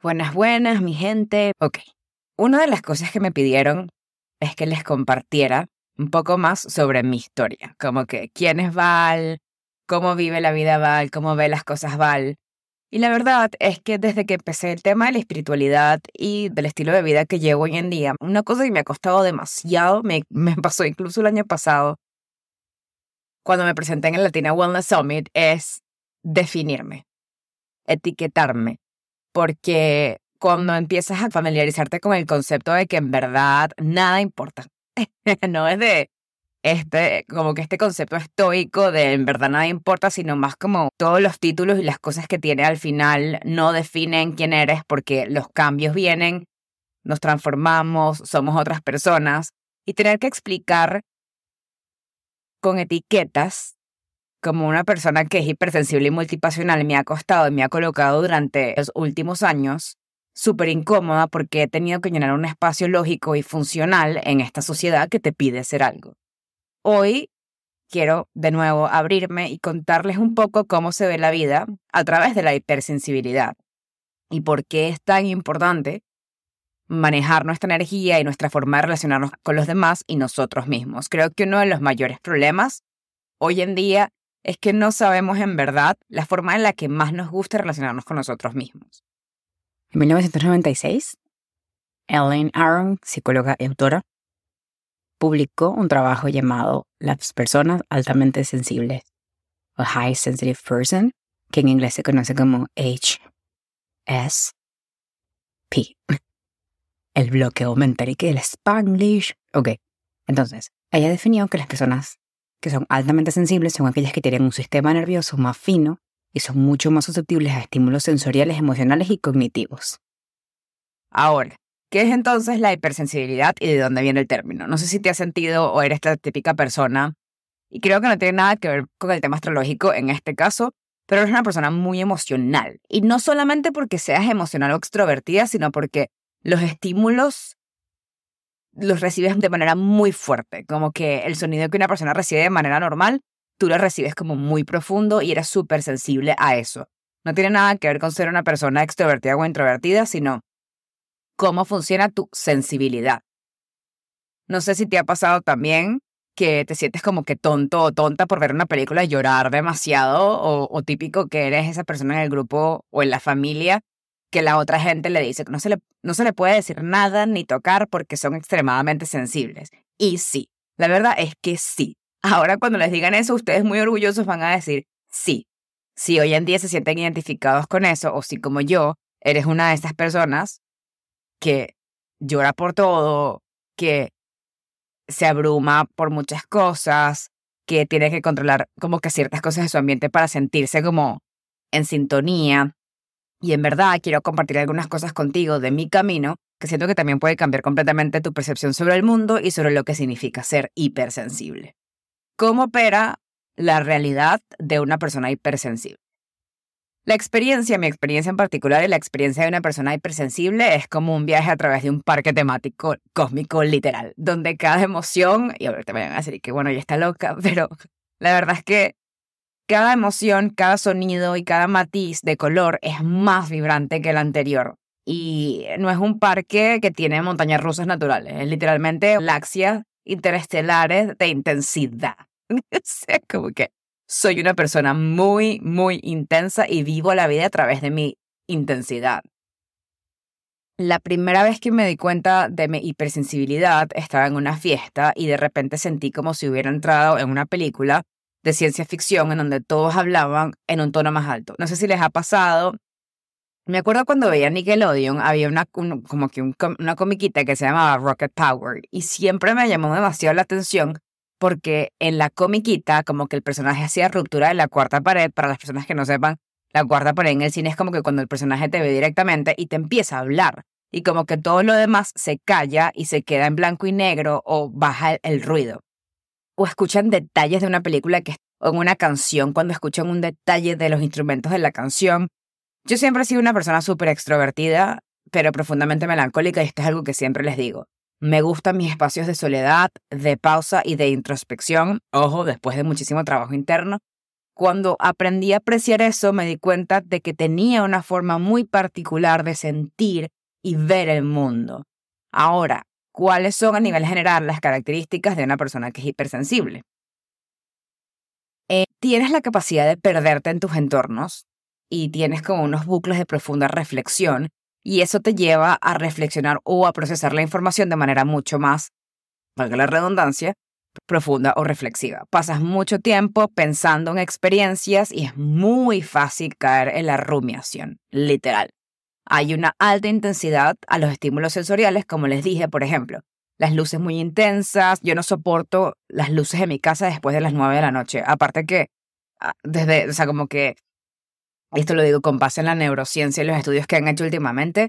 Buenas, buenas, mi gente. Ok. Una de las cosas que me pidieron es que les compartiera un poco más sobre mi historia, como que quién es Val, cómo vive la vida Val, cómo ve las cosas Val. Y la verdad es que desde que empecé el tema de la espiritualidad y del estilo de vida que llevo hoy en día, una cosa que me ha costado demasiado, me, me pasó incluso el año pasado, cuando me presenté en el Latina Wellness Summit, es definirme, etiquetarme, porque cuando empiezas a familiarizarte con el concepto de que en verdad nada importa, no es de este, como que este concepto estoico de en verdad nada importa, sino más como todos los títulos y las cosas que tiene al final no definen quién eres porque los cambios vienen, nos transformamos, somos otras personas y tener que explicar con etiquetas como una persona que es hipersensible y multipasional me ha costado y me ha colocado durante los últimos años súper incómoda porque he tenido que llenar un espacio lógico y funcional en esta sociedad que te pide ser algo. Hoy quiero de nuevo abrirme y contarles un poco cómo se ve la vida a través de la hipersensibilidad y por qué es tan importante manejar nuestra energía y nuestra forma de relacionarnos con los demás y nosotros mismos. Creo que uno de los mayores problemas hoy en día es que no sabemos en verdad la forma en la que más nos gusta relacionarnos con nosotros mismos. En 1996, Elaine Aron, psicóloga y autora, publicó un trabajo llamado Las personas altamente sensibles, a High Sensitive Person, que en inglés se conoce como HSP. El bloqueo mental y que el Spanglish. Ok, entonces, ella definió que las personas que son altamente sensibles son aquellas que tienen un sistema nervioso más fino y son mucho más susceptibles a estímulos sensoriales, emocionales y cognitivos. Ahora, ¿qué es entonces la hipersensibilidad y de dónde viene el término? No sé si te has sentido o eres la típica persona, y creo que no tiene nada que ver con el tema astrológico en este caso, pero eres una persona muy emocional. Y no solamente porque seas emocional o extrovertida, sino porque los estímulos los recibes de manera muy fuerte, como que el sonido que una persona recibe de manera normal, tú lo recibes como muy profundo y eres súper sensible a eso. No tiene nada que ver con ser una persona extrovertida o introvertida, sino cómo funciona tu sensibilidad. No sé si te ha pasado también que te sientes como que tonto o tonta por ver una película y llorar demasiado, o, o típico que eres esa persona en el grupo o en la familia que la otra gente le dice que no se le, no se le puede decir nada ni tocar porque son extremadamente sensibles. Y sí, la verdad es que sí. Ahora cuando les digan eso, ustedes muy orgullosos van a decir sí. Si hoy en día se sienten identificados con eso, o si como yo, eres una de esas personas que llora por todo, que se abruma por muchas cosas, que tiene que controlar como que ciertas cosas de su ambiente para sentirse como en sintonía, y en verdad quiero compartir algunas cosas contigo de mi camino que siento que también puede cambiar completamente tu percepción sobre el mundo y sobre lo que significa ser hipersensible. ¿Cómo opera la realidad de una persona hipersensible? La experiencia, mi experiencia en particular y la experiencia de una persona hipersensible es como un viaje a través de un parque temático cósmico literal, donde cada emoción, y ahorita me van a decir que bueno, ya está loca, pero la verdad es que cada emoción, cada sonido y cada matiz de color es más vibrante que el anterior. Y no es un parque que tiene montañas rusas naturales, es literalmente galaxias interestelares de intensidad. o como que soy una persona muy, muy intensa y vivo la vida a través de mi intensidad. La primera vez que me di cuenta de mi hipersensibilidad estaba en una fiesta y de repente sentí como si hubiera entrado en una película de ciencia ficción en donde todos hablaban en un tono más alto. No sé si les ha pasado. Me acuerdo cuando veía Nickelodeon, había una, como que una comiquita que se llamaba Rocket Power y siempre me llamó demasiado la atención porque en la comiquita como que el personaje hacía ruptura de la cuarta pared, para las personas que no sepan, la cuarta pared en el cine es como que cuando el personaje te ve directamente y te empieza a hablar y como que todo lo demás se calla y se queda en blanco y negro o baja el ruido o escuchan detalles de una película que o en una canción, cuando escuchan un detalle de los instrumentos de la canción. Yo siempre he sido una persona súper extrovertida, pero profundamente melancólica y esto es algo que siempre les digo. Me gustan mis espacios de soledad, de pausa y de introspección, ojo, después de muchísimo trabajo interno, Cuando aprendí a apreciar eso, me di cuenta de que tenía una forma muy particular de sentir y ver el mundo. Ahora, ¿cuáles son a nivel general las características de una persona que es hipersensible? Tienes la capacidad de perderte en tus entornos y tienes como unos bucles de profunda reflexión y eso te lleva a reflexionar o a procesar la información de manera mucho más, valga la redundancia, profunda o reflexiva. Pasas mucho tiempo pensando en experiencias y es muy fácil caer en la rumiación, literal. Hay una alta intensidad a los estímulos sensoriales, como les dije, por ejemplo, las luces muy intensas. Yo no soporto las luces en mi casa después de las nueve de la noche. Aparte que, ah, desde, o sea, como que, esto lo digo con base en la neurociencia y los estudios que han hecho últimamente,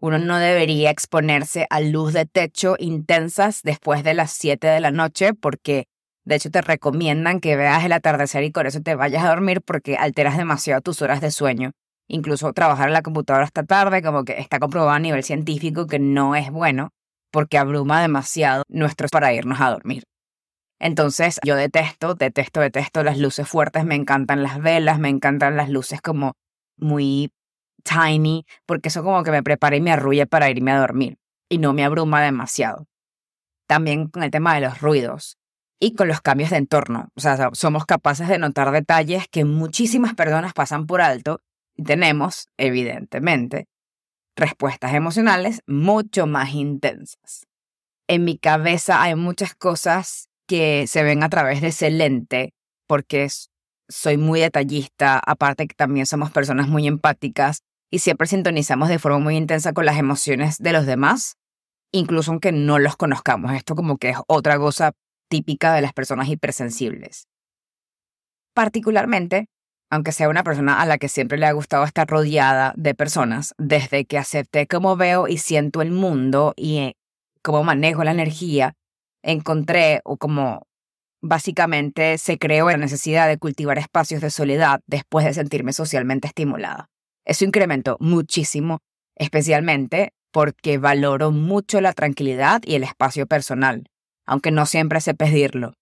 uno no debería exponerse a luz de techo intensas después de las 7 de la noche porque de hecho te recomiendan que veas el atardecer y con eso te vayas a dormir porque alteras demasiado tus horas de sueño. Incluso trabajar en la computadora hasta tarde, como que está comprobado a nivel científico que no es bueno porque abruma demasiado nuestros para irnos a dormir. Entonces yo detesto, detesto, detesto las luces fuertes, me encantan las velas, me encantan las luces como muy tiny, porque eso como que me prepara y me arrulla para irme a dormir y no me abruma demasiado. También con el tema de los ruidos y con los cambios de entorno. O sea, somos capaces de notar detalles que muchísimas personas pasan por alto y tenemos, evidentemente, respuestas emocionales mucho más intensas. En mi cabeza hay muchas cosas que se ven a través de ese lente porque soy muy detallista, aparte que también somos personas muy empáticas y siempre sintonizamos de forma muy intensa con las emociones de los demás, incluso aunque no los conozcamos. Esto como que es otra cosa típica de las personas hipersensibles. Particularmente, aunque sea una persona a la que siempre le ha gustado estar rodeada de personas, desde que acepté cómo veo y siento el mundo y eh, cómo manejo la energía, encontré o como básicamente se creó la necesidad de cultivar espacios de soledad después de sentirme socialmente estimulada. Eso incrementó muchísimo, especialmente porque valoro mucho la tranquilidad y el espacio personal, aunque no siempre sé pedirlo.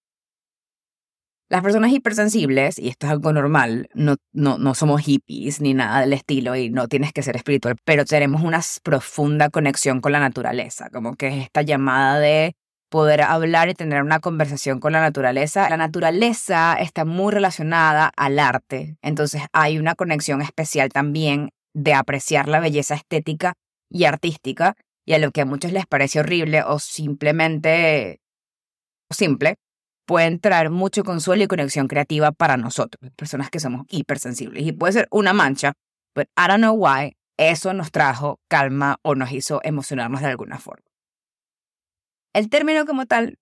Las personas hipersensibles, y esto es algo normal, no, no, no somos hippies ni nada del estilo y no tienes que ser espiritual, pero tenemos una profunda conexión con la naturaleza, como que es esta llamada de poder hablar y tener una conversación con la naturaleza. La naturaleza está muy relacionada al arte, entonces hay una conexión especial también de apreciar la belleza estética y artística y a lo que a muchos les parece horrible o simplemente simple, pueden traer mucho consuelo y conexión creativa para nosotros, personas que somos hipersensibles. Y puede ser una mancha, pero I don't know why, eso nos trajo calma o nos hizo emocionarnos de alguna forma. El término como tal,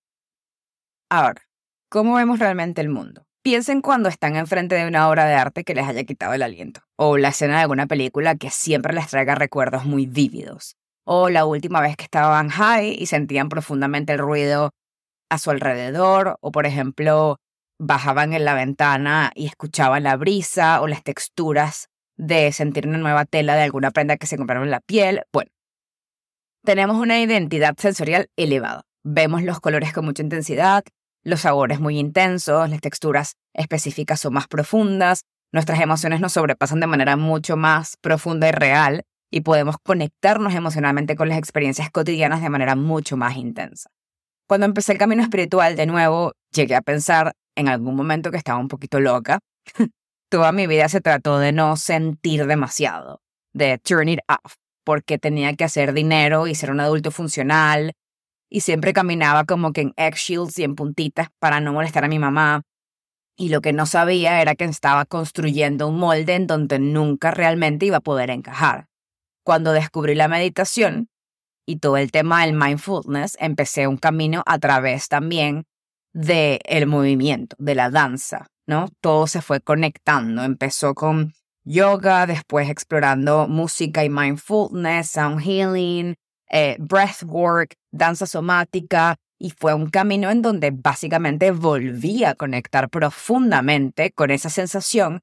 ahora, ¿cómo vemos realmente el mundo? Piensen cuando están enfrente de una obra de arte que les haya quitado el aliento, o la escena de alguna película que siempre les traiga recuerdos muy vívidos, o la última vez que estaban high y sentían profundamente el ruido a su alrededor, o por ejemplo, bajaban en la ventana y escuchaban la brisa o las texturas de sentir una nueva tela de alguna prenda que se compraron en la piel. Bueno, tenemos una identidad sensorial elevada. Vemos los colores con mucha intensidad, los sabores muy intensos, las texturas específicas son más profundas, nuestras emociones nos sobrepasan de manera mucho más profunda y real y podemos conectarnos emocionalmente con las experiencias cotidianas de manera mucho más intensa. Cuando empecé el camino espiritual, de nuevo, llegué a pensar en algún momento que estaba un poquito loca. Toda mi vida se trató de no sentir demasiado, de turn it off porque tenía que hacer dinero y ser un adulto funcional. Y siempre caminaba como que en eggshells y en puntitas para no molestar a mi mamá. Y lo que no sabía era que estaba construyendo un molde en donde nunca realmente iba a poder encajar. Cuando descubrí la meditación y todo el tema del mindfulness, empecé un camino a través también del el movimiento, de la danza, ¿no? Todo se fue conectando. Empezó con yoga, después explorando música y mindfulness, sound healing, eh, breathwork, danza somática, y fue un camino en donde básicamente volví a conectar profundamente con esa sensación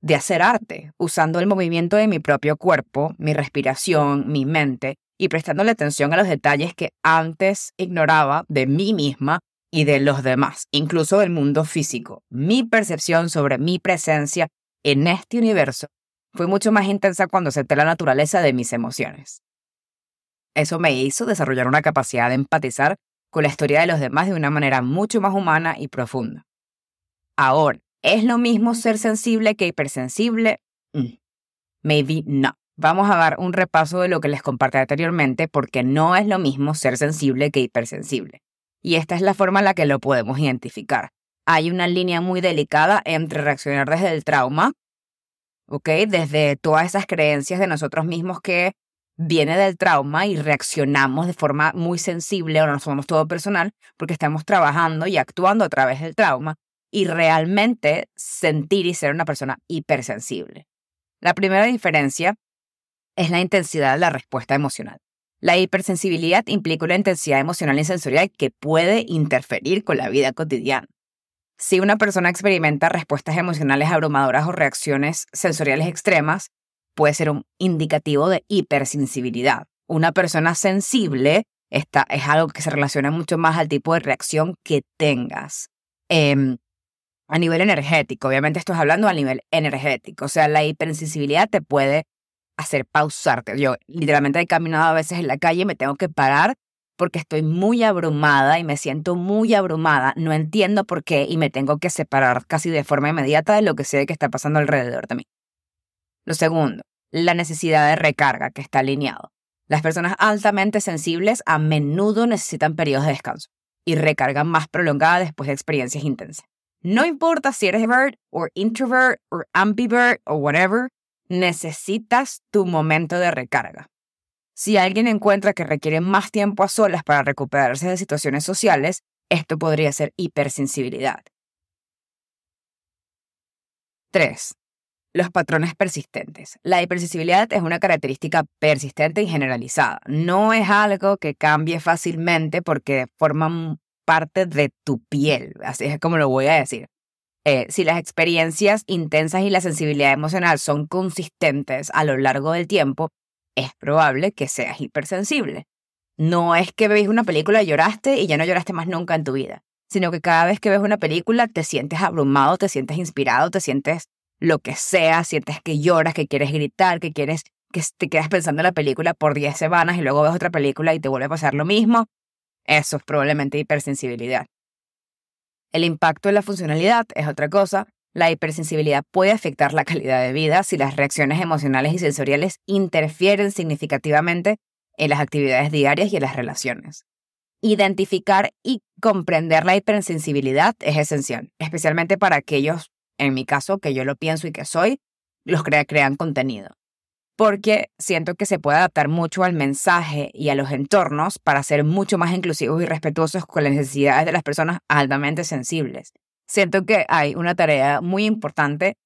de hacer arte, usando el movimiento de mi propio cuerpo, mi respiración, mi mente, y prestándole atención a los detalles que antes ignoraba de mí misma y de los demás, incluso del mundo físico. Mi percepción sobre mi presencia en este universo fue mucho más intensa cuando acepté la naturaleza de mis emociones. Eso me hizo desarrollar una capacidad de empatizar con la historia de los demás de una manera mucho más humana y profunda. Ahora, ¿es lo mismo ser sensible que hipersensible? Mm. Maybe no. Vamos a dar un repaso de lo que les compartí anteriormente porque no es lo mismo ser sensible que hipersensible. Y esta es la forma en la que lo podemos identificar. Hay una línea muy delicada entre reaccionar desde el trauma, ¿ok? Desde todas esas creencias de nosotros mismos que viene del trauma y reaccionamos de forma muy sensible o no somos todo personal porque estamos trabajando y actuando a través del trauma y realmente sentir y ser una persona hipersensible. La primera diferencia es la intensidad de la respuesta emocional. La hipersensibilidad implica una intensidad emocional y sensorial que puede interferir con la vida cotidiana. Si una persona experimenta respuestas emocionales abrumadoras o reacciones sensoriales extremas, puede ser un indicativo de hipersensibilidad. Una persona sensible está, es algo que se relaciona mucho más al tipo de reacción que tengas. Em, a nivel energético, obviamente esto es hablando a nivel energético, o sea, la hipersensibilidad te puede hacer pausarte. Yo literalmente he caminado a veces en la calle y me tengo que parar porque estoy muy abrumada y me siento muy abrumada, no entiendo por qué y me tengo que separar casi de forma inmediata de lo que sé que está pasando alrededor de mí. Lo segundo, la necesidad de recarga que está alineado. Las personas altamente sensibles a menudo necesitan periodos de descanso y recargan más prolongada después de experiencias intensas. No importa si eres bird o introvert o ambivert o whatever, necesitas tu momento de recarga. Si alguien encuentra que requiere más tiempo a solas para recuperarse de situaciones sociales, esto podría ser hipersensibilidad. 3 los patrones persistentes. La hipersensibilidad es una característica persistente y generalizada. No es algo que cambie fácilmente porque forman parte de tu piel, así es como lo voy a decir. Eh, si las experiencias intensas y la sensibilidad emocional son consistentes a lo largo del tiempo, es probable que seas hipersensible. No es que veis una película y lloraste y ya no lloraste más nunca en tu vida, sino que cada vez que ves una película te sientes abrumado, te sientes inspirado, te sientes lo que sea, sientes que lloras, que quieres gritar, que quieres que te quedas pensando en la película por 10 semanas y luego ves otra película y te vuelve a pasar lo mismo, eso es probablemente hipersensibilidad. El impacto en la funcionalidad es otra cosa. La hipersensibilidad puede afectar la calidad de vida si las reacciones emocionales y sensoriales interfieren significativamente en las actividades diarias y en las relaciones. Identificar y comprender la hipersensibilidad es esencial, especialmente para aquellos en mi caso, que yo lo pienso y que soy, los crea, crean contenido. Porque siento que se puede adaptar mucho al mensaje y a los entornos para ser mucho más inclusivos y respetuosos con las necesidades de las personas altamente sensibles. Siento que hay una tarea muy importante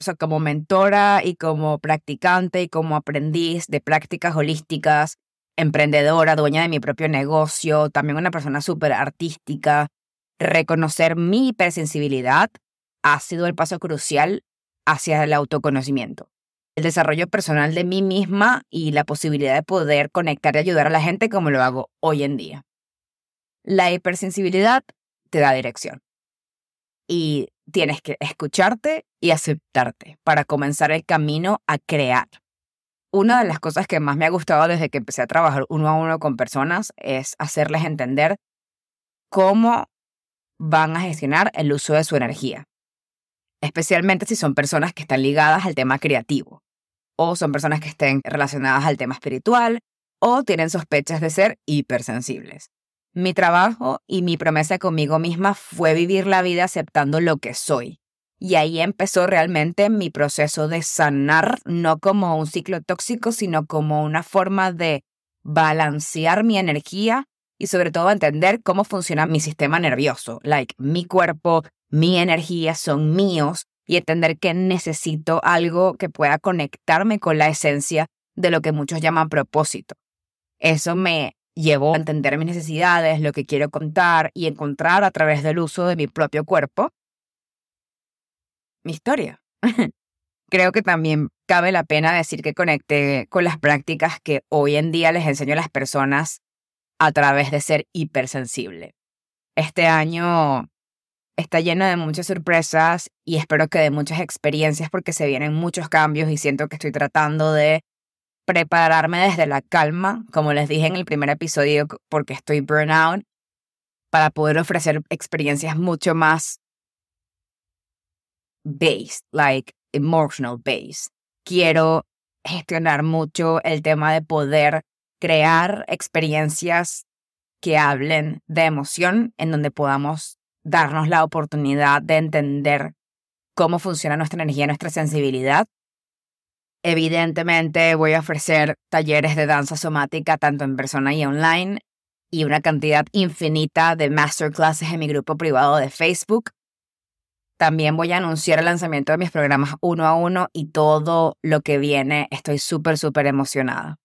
o como mentora y como practicante y como aprendiz de prácticas holísticas, emprendedora, dueña de mi propio negocio, también una persona súper artística, reconocer mi hipersensibilidad ha sido el paso crucial hacia el autoconocimiento. El desarrollo personal de mí misma y la posibilidad de poder conectar y ayudar a la gente como lo hago hoy en día. La hipersensibilidad te da dirección y tienes que escucharte y aceptarte para comenzar el camino a crear. Una de las cosas que más me ha gustado desde que empecé a trabajar uno a uno con personas es hacerles entender cómo van a gestionar el uso de su energía especialmente si son personas que están ligadas al tema creativo, o son personas que estén relacionadas al tema espiritual, o tienen sospechas de ser hipersensibles. Mi trabajo y mi promesa conmigo misma fue vivir la vida aceptando lo que soy. Y ahí empezó realmente mi proceso de sanar, no como un ciclo tóxico, sino como una forma de balancear mi energía y sobre todo entender cómo funciona mi sistema nervioso, like mi cuerpo, mi energía son míos y entender que necesito algo que pueda conectarme con la esencia de lo que muchos llaman propósito. Eso me llevó a entender mis necesidades, lo que quiero contar y encontrar a través del uso de mi propio cuerpo mi historia. Creo que también cabe la pena decir que conecté con las prácticas que hoy en día les enseño a las personas a través de ser hipersensible. Este año está lleno de muchas sorpresas y espero que de muchas experiencias porque se vienen muchos cambios y siento que estoy tratando de prepararme desde la calma, como les dije en el primer episodio, porque estoy burnout, para poder ofrecer experiencias mucho más based, like emotional based. Quiero gestionar mucho el tema de poder crear experiencias que hablen de emoción, en donde podamos darnos la oportunidad de entender cómo funciona nuestra energía, nuestra sensibilidad. Evidentemente voy a ofrecer talleres de danza somática tanto en persona y online y una cantidad infinita de masterclasses en mi grupo privado de Facebook. También voy a anunciar el lanzamiento de mis programas uno a uno y todo lo que viene. Estoy súper, súper emocionada.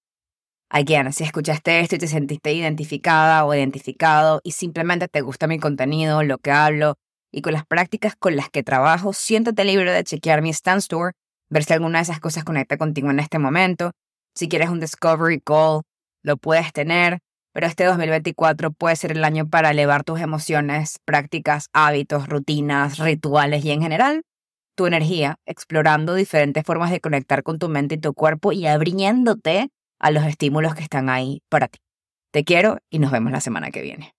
Again, si escuchaste esto y te sentiste identificada o identificado y simplemente te gusta mi contenido, lo que hablo y con las prácticas con las que trabajo, siéntate libre de chequear mi Stand Store, ver si alguna de esas cosas conecta contigo en este momento. Si quieres un Discovery Call, lo puedes tener, pero este 2024 puede ser el año para elevar tus emociones, prácticas, hábitos, rutinas, rituales y en general tu energía, explorando diferentes formas de conectar con tu mente y tu cuerpo y abriéndote a los estímulos que están ahí para ti. Te quiero y nos vemos la semana que viene.